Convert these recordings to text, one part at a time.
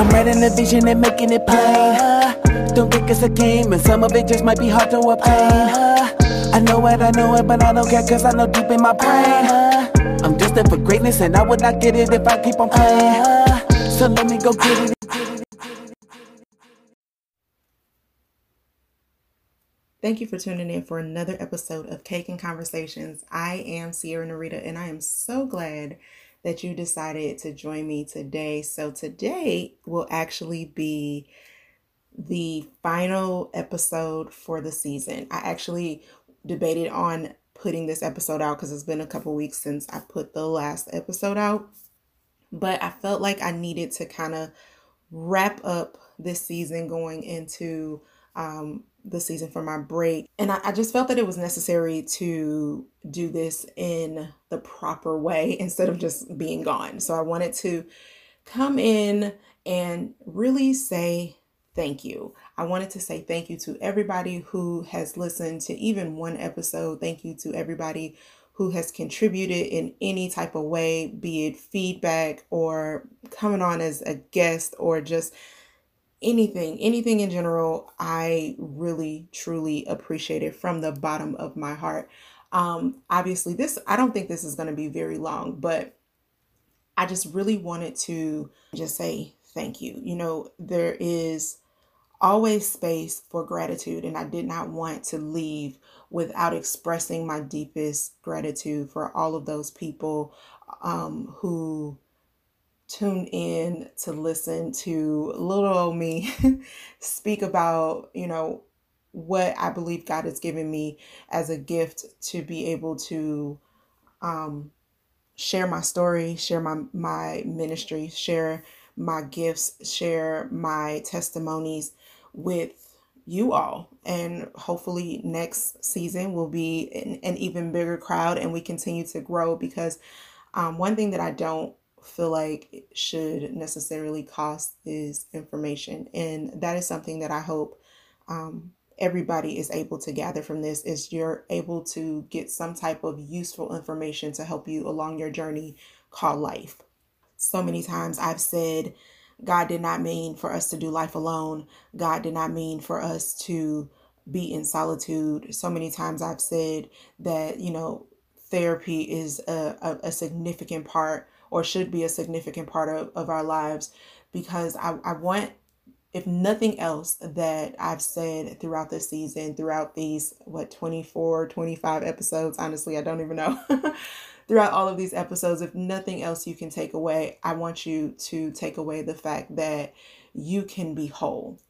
I'm writing a vision and making it plain. Don't think it's a game, and some of it just might be hard to obtain. I know it, I know it, but I don't care, cause I know deep in my brain. I'm destined for greatness, and I would not get it if I keep on playing. So let me go get it. Thank you for tuning in for another episode of Cake and Conversations. I am Sierra Narita, and I am so glad that you decided to join me today. So, today will actually be the final episode for the season. I actually debated on putting this episode out because it's been a couple weeks since I put the last episode out, but I felt like I needed to kind of wrap up this season going into um, the season for my break. And I, I, just felt that it was necessary to do this in the proper way instead of just being gone. So I wanted to come in and really say thank you. I wanted to say thank you to everybody who has listened to even one episode. Thank you to everybody who has contributed in any type of way, be it feedback or coming on as a guest or just anything, anything in general, I really truly appreciate it from the bottom of my heart. Um, obviously, this I don't think this is going to be very long, but I just really wanted to just say thank you. You know, there is always space for gratitude, and I did not want to leave without expressing my deepest gratitude for all of those people um, who tune in to listen to little old me speak about, you know, what I believe God has given me as a gift to be able to um, share my story, share my my ministry, share my gifts, share my testimonies with you all. And hopefully next season will be an, an even bigger crowd and we continue to grow because um, one thing that I don't feel like it should necessarily cost is information. And that is something that i hope um, everybody is able to gather from this is you're able to get some type of useful information to help you along your journey called life. So many times i've said god did not mean for us to do life alone. God did not mean for us to be in solitude. So many times i've said that you know therapy is a, a, a significant part or should be a significant part of, of our lives because I, I want if nothing else that I've said throughout this season, throughout these, what, 24, 25 episodes, honestly, I don't even know, throughout all of these episodes, if nothing else you can take away, I want you to take away the fact that you can be whole.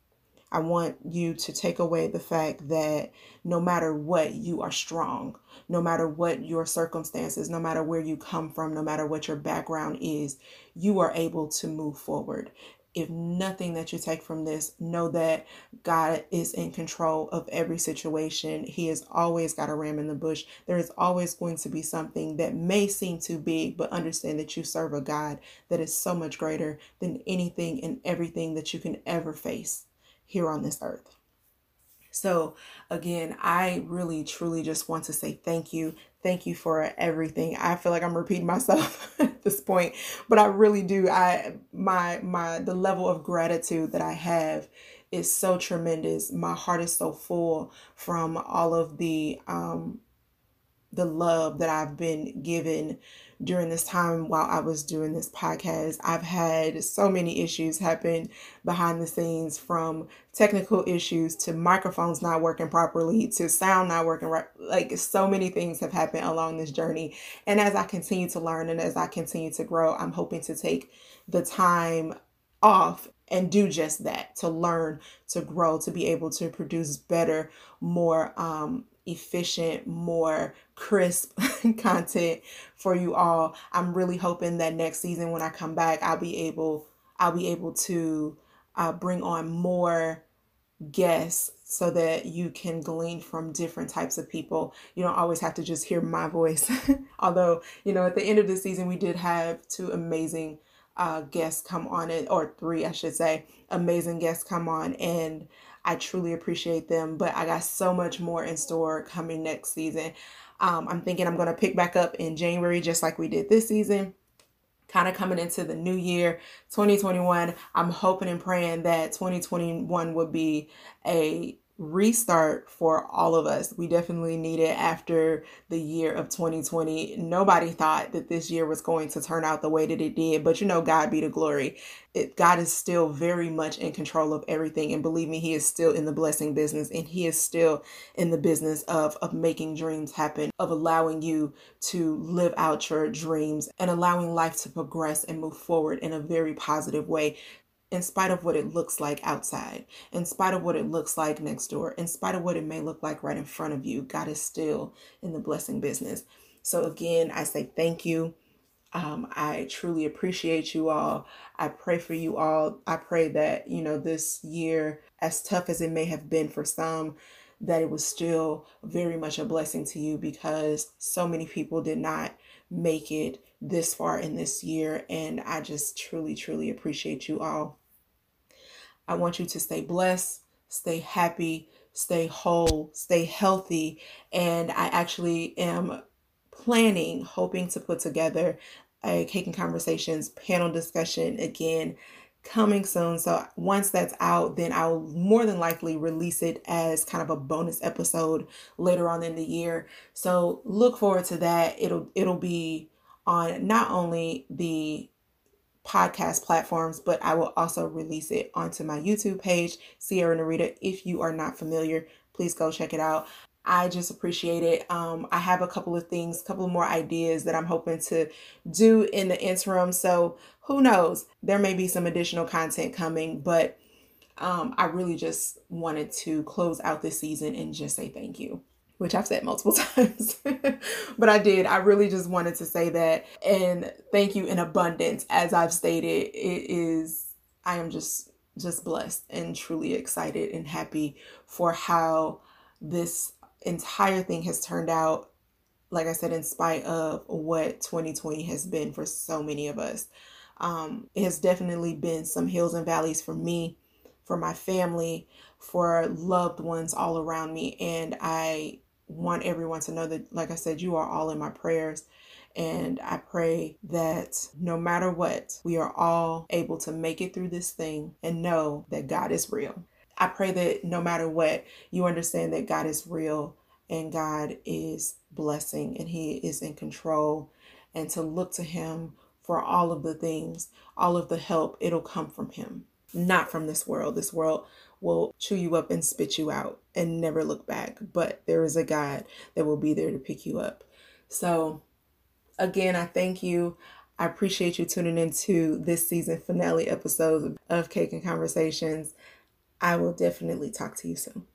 I want you to take away the fact that no matter what, you are strong. No matter what your circumstances, no matter where you come from, no matter what your background is, you are able to move forward. If nothing that you take from this, know that God is in control of every situation. He has always got a ram in the bush. There is always going to be something that may seem too big, but understand that you serve a God that is so much greater than anything and everything that you can ever face here on this earth. So, again, I really truly just want to say thank you. Thank you for everything. I feel like I'm repeating myself at this point, but I really do. I my my the level of gratitude that I have is so tremendous. My heart is so full from all of the um the love that I've been given during this time while I was doing this podcast. I've had so many issues happen behind the scenes from technical issues to microphones not working properly to sound not working right. Like so many things have happened along this journey. And as I continue to learn and as I continue to grow, I'm hoping to take the time off and do just that to learn, to grow, to be able to produce better, more um, efficient, more crisp content for you all. I'm really hoping that next season when I come back, I'll be able I'll be able to uh, bring on more guests so that you can glean from different types of people. You don't always have to just hear my voice. Although, you know, at the end of the season, we did have two amazing uh, guests come on it, or three, I should say, amazing guests come on. And I truly appreciate them, but I got so much more in store coming next season. Um, I'm thinking I'm going to pick back up in January just like we did this season. kind of coming into the new year 2021 i'm hoping and praying that 2021 would be a restart for all of us. We definitely need it after the year of 2020. Nobody thought that this year was going to turn out the way that it did, but you know, God be the glory. It, God is still very much in control of everything. And believe me, He is still in the blessing business and He is still in the business of, of making dreams happen, of allowing you to live out your dreams and allowing life to progress and move forward in a very positive way in spite of what it looks like outside, in spite of what it looks like next door, in spite of what it may look like right in front of you, God is still in the blessing business. So, again, I say thank you. Um, I truly appreciate you all. I pray for you all. I pray that, you know, this year, as tough as it may have been for some, that it was still very much a blessing to you because so many people did not make it this far in this year. And I just truly, truly appreciate you all. I want you to stay blessed, stay happy, stay whole, stay healthy. And I actually am planning, hoping to put together a Cake and Conversations panel discussion again coming soon. So once that's out, then I'll more than likely release it as kind of a bonus episode later on in the year. So look forward to that. It'll it'll be on not only the podcast platforms, but I will also release it onto my YouTube page, Sierra Narita. If you are not familiar, please go check it out. I just appreciate it. Um, I have a couple of things, a couple more ideas that I'm hoping to do in the interim. So who knows? There may be some additional content coming, but um, I really just wanted to close out this season and just say thank you which I've said multiple times, but I did. I really just wanted to say that and thank you in abundance. As I've stated, it is, I am just, just blessed and truly excited and happy for how this entire thing has turned out. Like I said, in spite of what 2020 has been for so many of us, um, it has definitely been some hills and valleys for me, for my family, for loved ones all around me. And I want everyone to know that, like I said, you are all in my prayers. And I pray that no matter what, we are all able to make it through this thing and know that God is real. I pray that no matter what, you understand that God is real and God is blessing and He is in control, and to look to Him for all of the things, all of the help, it'll come from Him, not from this world. This world will chew you up and spit you out and never look back. But there is a God that will be there to pick you up. So, again, I thank you. I appreciate you tuning into this season finale episode of Cake and Conversations. I will definitely talk to you soon.